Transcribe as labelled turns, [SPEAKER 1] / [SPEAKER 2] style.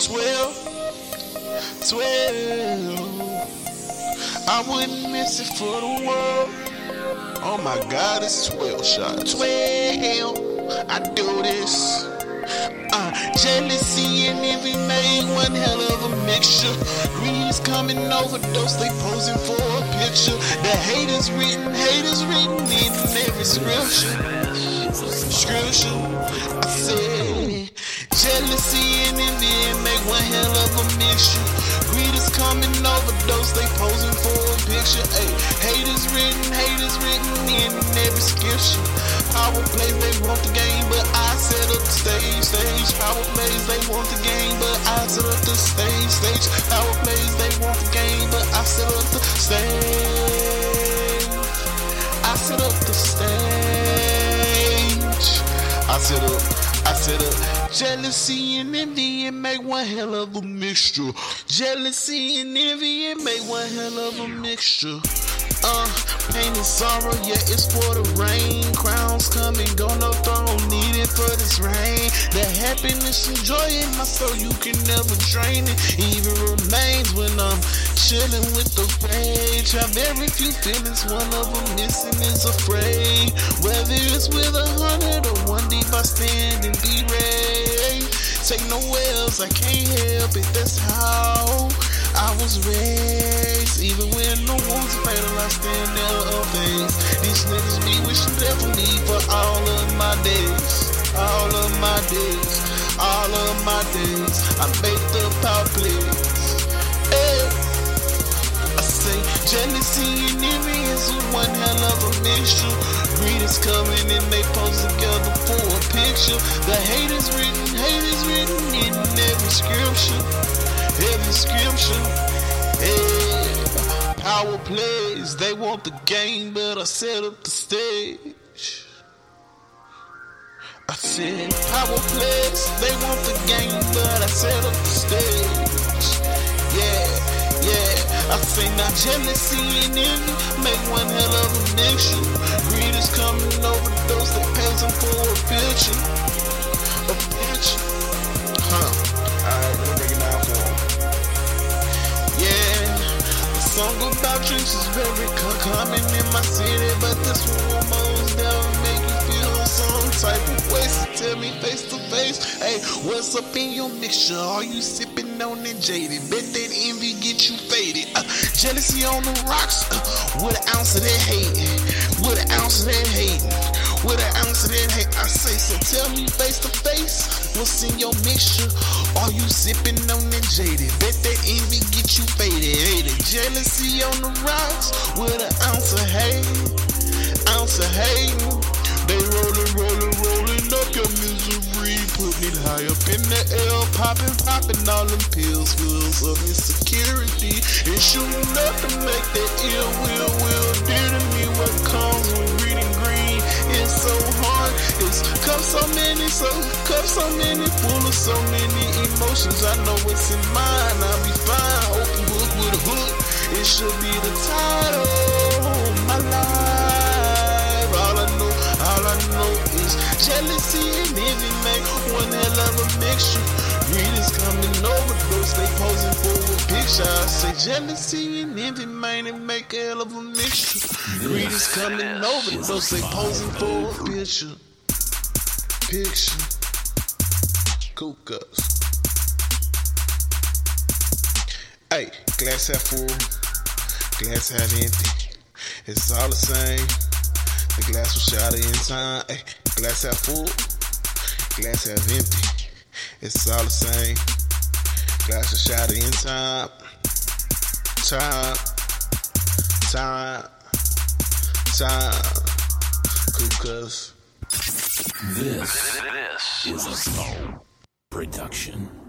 [SPEAKER 1] 12, 12. I wouldn't miss it for the world. Oh my God, it's 12 shots. 12, I do this. Uh, jealousy and envy made one hell of a mixture. Greed's coming overdose, they posing for a picture. The haters written, haters written in every scripture. Scripture, I said, jealousy and envy make one hell of a. Greed is coming overdose, they posing for a picture. Ay, haters written, haters written in every scripture. Power plays, they want the game, but I set up the stage, stage. Power plays, they want the game, but I set up the stage, stage. Power plays, they want the game, but I set up the stage. I set up the stage. I set up. Jealousy and envy and make one hell of a mixture. Jealousy and envy and make one hell of a mixture. Uh, pain and sorrow, yeah, it's for the rain. Crowns coming, go no throne needed for this reign. The happiness and joy in my soul, you can never drain it. Even remains when I'm chilling with the rage. I've very few feelings, one of them missing is afraid. Whether it's with a no else, I can't help it, that's how. I was raised, even when no one's fatal, I stand there amazed. These niggas be wishing death for me for all of my days, all of my days, all of my days. I make the power plays. Hey. I say jealousy and envy is one hell of a mixture. Greed is coming and they pose together for a picture. The hate is every scripture every scripture. Yeah. Power plays, they want the game, but I set up the stage. I said power plays, they want the game, but I set up the stage. Yeah, yeah. I say now jealousy and envy make one hell of a mixture. Song about drinks is very common in my city, but this one will most never make you feel some type of way. So tell me face to face, hey, what's up in your mixture? Are you sipping on that jaded? Bet that envy get you faded. Uh, jealousy on the rocks, uh, with an ounce of that hate, with an ounce of that hate, with an ounce of that hate. I say, so tell me face to face. What's in your mixture? Are you sipping on that jaded? Bet that envy get you faded. The jealousy on the rocks with an ounce of hate, ounce of hate. They rolling, rolling, rolling up your misery, putting it high up in the air, popping, popping all them pills, wheels of insecurity, and shooting up to make that ill will, will, dear to me. What comes with so many, so cup so many, full of so many emotions. I know what's in mine. I'll be fine. Open book with a hook. It should be the title. of My life. All I know, all I know is jealousy and envy make one hell of a mixture. Is coming over, those they posing for a picture. I say jealousy and envy, man, it make a hell of a mixture. Is coming over, those they posing for a picture. Picture. Cups. Hey, glass half full, glass half empty. It's all the same. The glass was shattered in time. Hey, glass half full, glass half empty. It's all the same. Glass was shattered in time. Time. Time. Time. Cool cuz.
[SPEAKER 2] This is a production.